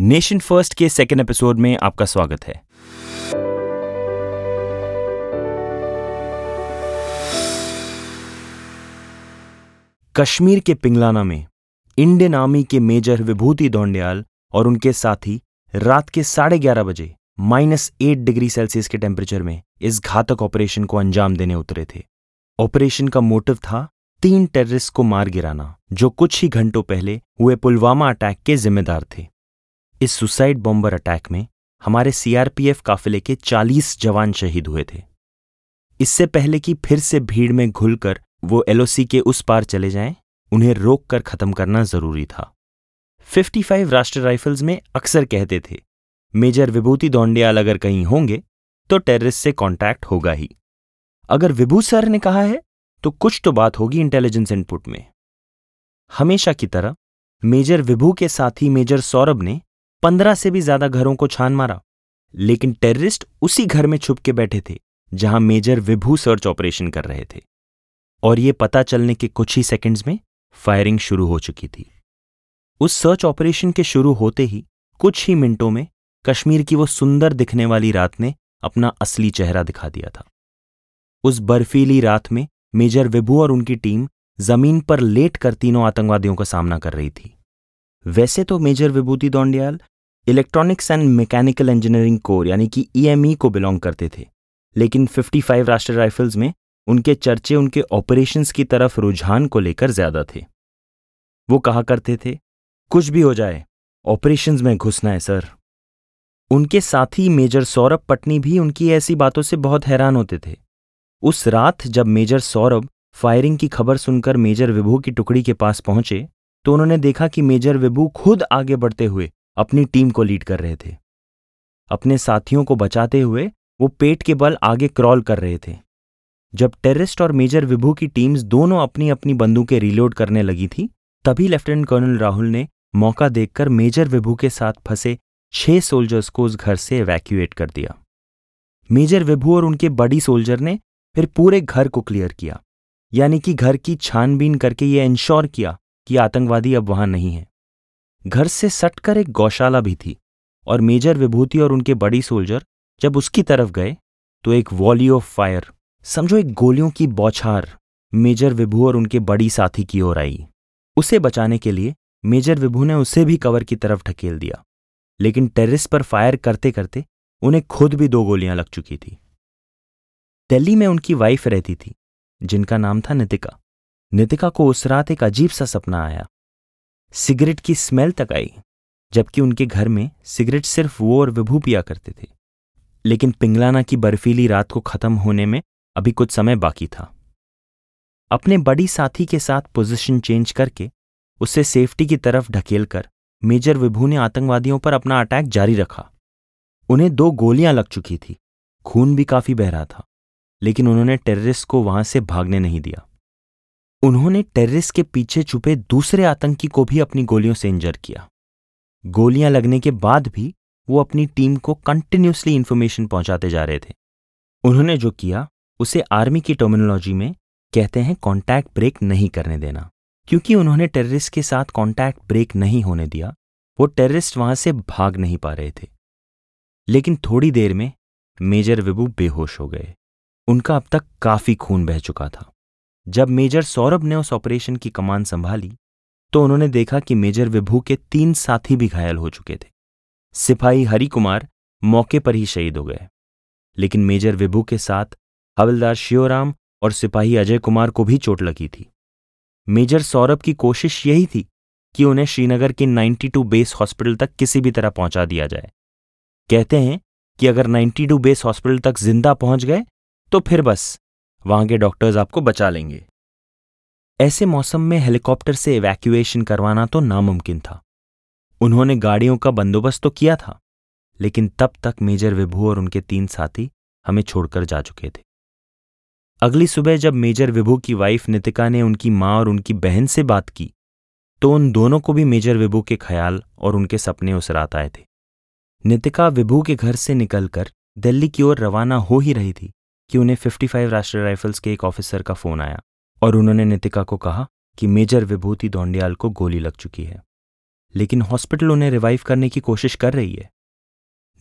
Nation first के second episode में आपका स्वागत है। कश्मीर के पिंगलाना में, इंडियन आर्मी के मेजर विभूति दौंडियाल और उनके साथी रात के साढ़े ग्यारह बजे माइनस एट डिग्री सेल्सियस के टेम्परेचर में इस घातक ऑपरेशन को अंजाम देने उतरे थे। ऑपरेशन का मोटिव था तीन टेररिस्ट को मार गिराना, जो कुछ ही घंटों पहले हुए पुलवामा अटैक के जिम्मेदार थे। इस सुसाइड बॉम्बर अटैक में हमारे सीआरपीएफ काफिले के 40 जवान शहीद हुए थे। इससे पहले कि फिर से भीड़ में घुलकर वो एलओसी के उस पार चले जाएँ, उन्हें रोक कर खत्म करना ज़रूरी था। 55 राष्ट्र राइफल्स में अक्सर कहते थे मेजर विभूति दौंडियाल अगर कहीं होंगे तो टेररिस्ट से कांटेक्ट होगा ही। अगर विभू सर ने कहा है तो कुछ तो बात होगी इंटेलिजेंस इनपुट में। हमेशा की तरह मेजर विभू के साथी मेजर सौरभ ने पंद्रह से भी ज़्यादा घरों को छान मारा। लेकिन टेररिस्ट उसी घर में छुप के बैठे थे, जहाँ मेजर विभू सर्च ऑपरेशन कर रहे थे। और ये पता चलने के कुछ ही सेकंड्स में फायरिंग शुरू हो चुकी थी। उस सर्च ऑपरेशन के शुरू होते ही कुछ ही मिनटों में कश्मीर की वो सुंदर दिखने वाली रात ने अपना असली चेहरा दिखा दिया था। उस बर्फीली रात में मेजर विभू और उनकी टीम ज़मीन पर लेट कर तीनों आतंकवादियों का सामना कर रही थी। वैसे तो major Vibhuti Dhoundiyal electronics and mechanical engineering corps, यानी कि ईएमई को बिलोंग करते थे। लेकिन 55 राष्ट्रीय राइफल्स में उनके चर्चे, उनके ऑपरेशंस की तरफ़ रुझान को लेकर ज़्यादा थे। वो कहा करते थे, कुछ भी हो जाए ऑपरेशंस में घुसना है, सर। उनके साथी मेजर सौरभ पटनी भी उनकी ऐसी बातों से बहुत हैरान होते थे। उस रात जब मेजर सौरभ फायरिंग की खबर सुनकर मेजर विभू की टुकड़ी के पास पहुँचे तो उन्होंने देखा कि मेजर विभू खुद आगे बढ़ते हुए अपनी टीम को लीड कर रहे थे। अपने साथियों को बचाते हुए वो पेट के बल आगे क्रॉल कर रहे थे। जब टेररिस्ट और मेजर विभू की टीम्स दोनों अपनी अपनी बंदूकें रिलोड करने लगी थी, तभी लेफ्टिनेंट कर्नल राहुल ने मौका देखकर मेजर विभू के साथ फंसे छह सोल्जर्स को उस घर से एवैक्यूएट कर दिया। मेजर विभू और उनके बड़ी सोल्जर ने फिर पूरे घर को क्लियर किया, यानी कि घर की छानबीन करके ये इंश्योर किया कि आतंकवादी अब वहाँ नहीं है। घर से सटकर एक गौशाला भी थी और मेजर विभूति और उनके बड़ी सोल्जर जब उसकी तरफ़ गए तो एक वॉली ऑफ़ फायर, समझो एक गोलियों की बौछार, मेजर विभू और उनके बड़ी साथी की ओर आई। उसे बचाने के लिए मेजर विभू ने उसे भी कवर की तरफ़ ढकेल दिया, लेकिन टेरिस पर फायर करते करते उन्हें खुद भी दो गोलियाँ लग चुकी थी। दिल्ली में उनकी वाइफ रहती थी, जिनका नाम था नितिका। नितिका को उस रात एक अजीब सा सपना आया। सिगरेट की स्मेल तक आई, जबकि उनके घर में सिगरेट सिर्फ़ वो और विभू पिया करते थे। लेकिन पिंगलाना की बर्फीली रात को खत्म होने में अभी कुछ समय बाकी था। अपने बड़ी साथी के साथ पोजीशन चेंज करके उसे सेफ्टी की तरफ़ ढकेलकर मेजर विभू ने आतंकवादियों पर अपना अटैक जारी रखा। उन्हें दो गोलियाँ लग चुकी थी। खून भी काफ़ी बह रहा था, लेकिन उन्होंने टेररिस्ट को वहाँ से भागने नहीं दिया। उन्होंने टेररिस्ट के पीछे छुपे दूसरे आतंकी को भी अपनी गोलियों से इंजर किया। गोलियाँ लगने के बाद भी वो अपनी टीम को कंटिन्यूसली इंफॉर्मेशन पहुंचाते जा रहे थे। उन्होंने जो किया, उसे आर्मी की टर्मिनोलॉजी में कहते हैं कॉन्टैक्ट ब्रेक नहीं करने देना। क्योंकि उन्होंने टेररिस्ट के साथ कॉन्टैक्ट ब्रेक नहीं होने दिया, वो टेररिस्ट वहाँ से भाग नहीं पा रहे थे। लेकिन थोड़ी देर में मेजर विभू बेहोश हो गए। उनका अब तक काफ़ी खून बह चुका था। जब मेजर सौरभ ने उस ऑपरेशन की कमान संभाली तो उन्होंने देखा कि मेजर विभू के तीन साथी भी घायल हो चुके थे। सिपाही हरि कुमार मौके पर ही शहीद हो गए। लेकिन मेजर विभू के साथ हवलदार शिवराम और सिपाही अजय कुमार को भी चोट लगी थी। मेजर सौरभ की कोशिश यही थी कि उन्हें श्रीनगर के 92 बेस हॉस्पिटल तक किसी भी तरह पहुँचा दिया जाए। कहते हैं कि अगर 92 बेस हॉस्पिटल तक ज़िंदा पहुँच गए तो फिर बस। वहाँ के डॉक्टर्स आपको बचा लेंगे। ऐसे मौसम में हेलीकॉप्टर से इवैक्यूएशन करवाना तो नामुमकिन था। उन्होंने गाड़ियों का बंदोबस्त तो किया था, लेकिन तब तक मेजर विभू और उनके तीन साथी हमें छोड़कर जा चुके थे। अगली सुबह जब मेजर विभू की वाइफ नितिका ने उनकी माँ और उनकी बहन से बात की तो उन दोनों को भी मेजर विभू के ख्याल और उनके सपने उस रात आए थे। नितिका विभू के घर से निकलकर दिल्ली की ओर रवाना हो ही रही थी। कि उन्हें 55 राष्ट्रीय राइफल्स के एक ऑफिसर का फ़ोन आया और उन्होंने नितिका को कहा कि मेजर विभूति दौंडियाल को गोली लग चुकी है। लेकिन हॉस्पिटल उन्हें रिवाइव करने की कोशिश कर रही है।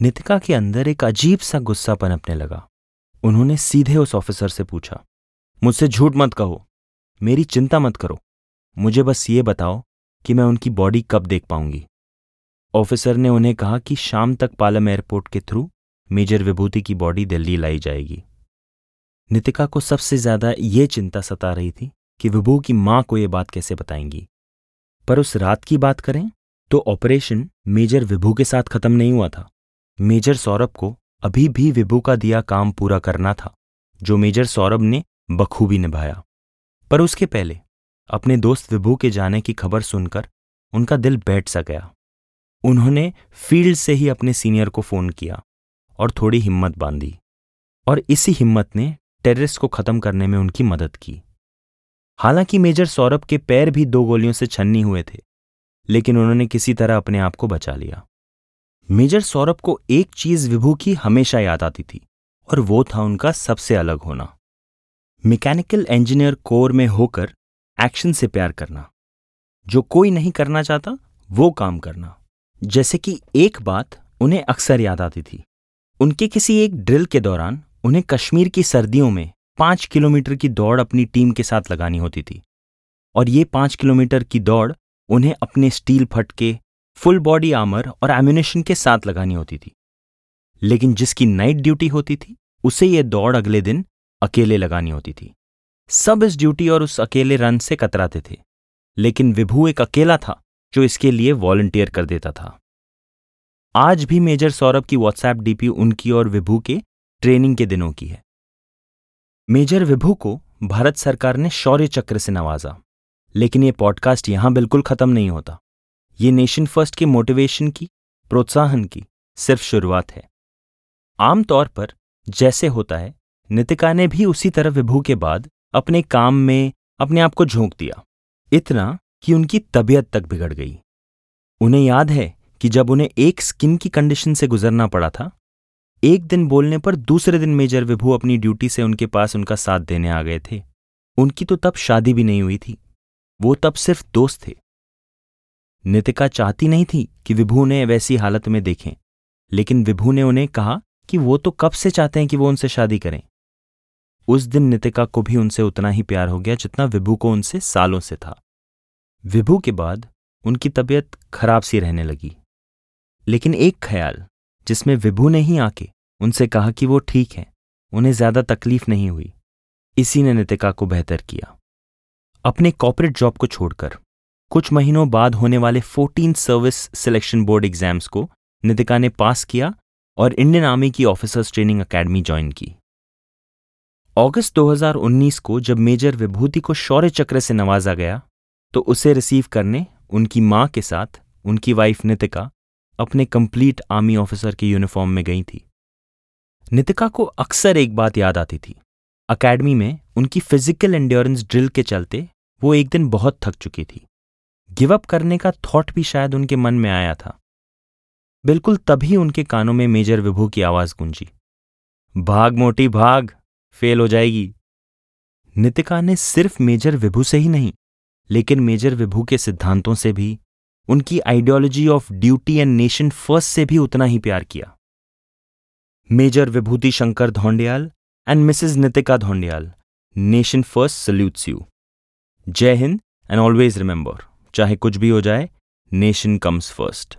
नितिका के अंदर एक अजीब सा गुस्सा पनपने लगा। उन्होंने सीधे उस ऑफिसर से पूछा, मुझसे झूठ मत कहो। मेरी चिंता मत करो। मुझे बस ये बताओ कि मैं उनकी बॉडी कब देख पाऊँगी? ऑफिसर ने उन्हें कहा कि शाम तक पालम एयरपोर्ट के थ्रू मेजर विभूति की बॉडी दिल्ली लाई जाएगी। नितिका को सबसे ज़्यादा ये चिंता सता रही थी कि विभू की माँ को ये बात कैसे बताएँगी। पर उस रात की बात करें तो ऑपरेशन मेजर विभू के साथ खत्म नहीं हुआ था। मेजर सौरभ को अभी भी विभू का दिया काम पूरा करना था, जो मेजर सौरभ ने बखूबी निभाया। पर उसके पहले, अपने दोस्त विभू के जाने की खबर सुनकर उनका दिल बैठ सा गया। उन्होंने फ़ील्ड से ही अपने सीनियर को फ़ोन किया और थोड़ी हिम्मत बांधी। और इसी हिम्मत ने टेररिस्ट को खत्म करने में उनकी मदद की। हालाँकि मेजर सौरभ के पैर भी दो गोलियों से छन्नी हुए थे, लेकिन उन्होंने किसी तरह अपने आप को बचा लिया। मेजर सौरभ को एक चीज़ विभू की हमेशा याद आती थी, और वो था उनका सबसे अलग होना। मैकेनिकल इंजीनियर कोर में होकर एक्शन से प्यार करना। जो कोई नहीं करना चाहता, वो काम करना। जैसे कि एक बात उन्हें अक्सर याद आती थी, उनके किसी एक ड्रिल के दौरान उन्हें कश्मीर की सर्दियों में पाँच किलोमीटर की दौड़ अपनी टीम के साथ लगानी होती थी। और ये पाँच किलोमीटर की दौड़ उन्हें अपने स्टील फटके, फुल बॉडी आमर और एम्यूनेशन के साथ लगानी होती थी। लेकिन जिसकी नाइट ड्यूटी होती थी, उसे यह दौड़ अगले दिन अकेले लगानी होती थी। सब इस ड्यूटी और उस अकेले रन से कतराते थे। लेकिन विभू एक अकेला था, जो इसके लिए वॉलंटियर कर देता था। आज भी मेजर सौरभ की व्हाट्सएप डीपी उनकी और विभू के ट्रेनिंग के दिनों की है। मेजर विभू को भारत सरकार ने शौर्य चक्र से नवाजा, लेकिन ये पॉडकास्ट यहाँ बिल्कुल खत्म नहीं होता। ये नेशन फ़र्स्ट के मोटिवेशन की, प्रोत्साहन की सिर्फ़ शुरुआत है। आमतौर पर जैसे होता है, नितिका ने भी उसी तरह विभू के बाद अपने काम में अपने आप को झोंक दिया, इतना कि उनकी तबीयत तक बिगड़ गई। उन्हें याद है कि जब उन्हें एक स्किन की कंडीशन से गुजरना पड़ा था एक दिन बोलने पर दूसरे दिन मेजर विभू अपनी ड्यूटी से उनके पास उनका साथ देने आ गए थे। उनकी तो तब शादी भी नहीं हुई थी। वो तब सिर्फ़ दोस्त थे। नितिका चाहती नहीं थी कि विभू ने वैसी हालत में देखें, लेकिन विभू ने उन्हें कहा कि वो तो कब से चाहते हैं कि वो उनसे शादी करें। उस दिन नितिका को भी उनसे उतना ही प्यार हो गया जितना विभू को उनसे सालों से था। विभू के बाद उनकी तबीयत खराब सी रहने लगी। लेकिन एक ख्याल जिसमें विभू ने ही आके उनसे कहा कि वो ठीक है, उन्हें ज़्यादा तकलीफ़ नहीं हुई। इसी ने नितिका को बेहतर किया। अपने कॉपरेट जॉब को छोड़कर, कुछ महीनों बाद होने वाले 14 सर्विस सिलेक्शन बोर्ड एग्ज़ाम्स को नितिका ने पास किया और इंडियन आर्मी की ऑफिसर्स ट्रेनिंग अकेडमी ज्वाइन की। अगस्त 2019 को जब मेजर विभूति को शौर्य चक्र से नवाजा गया तो उसे रिसीव करने उनकी माँ के साथ उनकी वाइफ नितिका अपने कंप्लीट आर्मी ऑफिसर के यूनिफॉर्म में गई थी। नितिका को अक्सर एक बात याद आती थी। अकेडमी में उनकी फ़िज़िकल एंड्योरेंस ड्रिल के चलते वो एक दिन बहुत थक चुकी थी। गिव अप करने का थॉट भी शायद उनके मन में आया था। बिल्कुल तभी उनके कानों में मेजर विभू की आवाज़ गूंजी। भाग मोटी, भाग फेल हो जाएगी। नितिका ने सिर्फ़ मेजर विभू से ही नहीं, लेकिन मेजर विभू के सिद्धांतों से भी उनकी ideology of duty and nation first से भी उतना ही प्यार किया। Major Vibhuti Shankar Dhoundiyal and Mrs Nitika Dhoundiyal nation first salutes you Jai Hind and always remember चाहे कुछ भी हो जाए नेशन कम्स फ़र्स्ट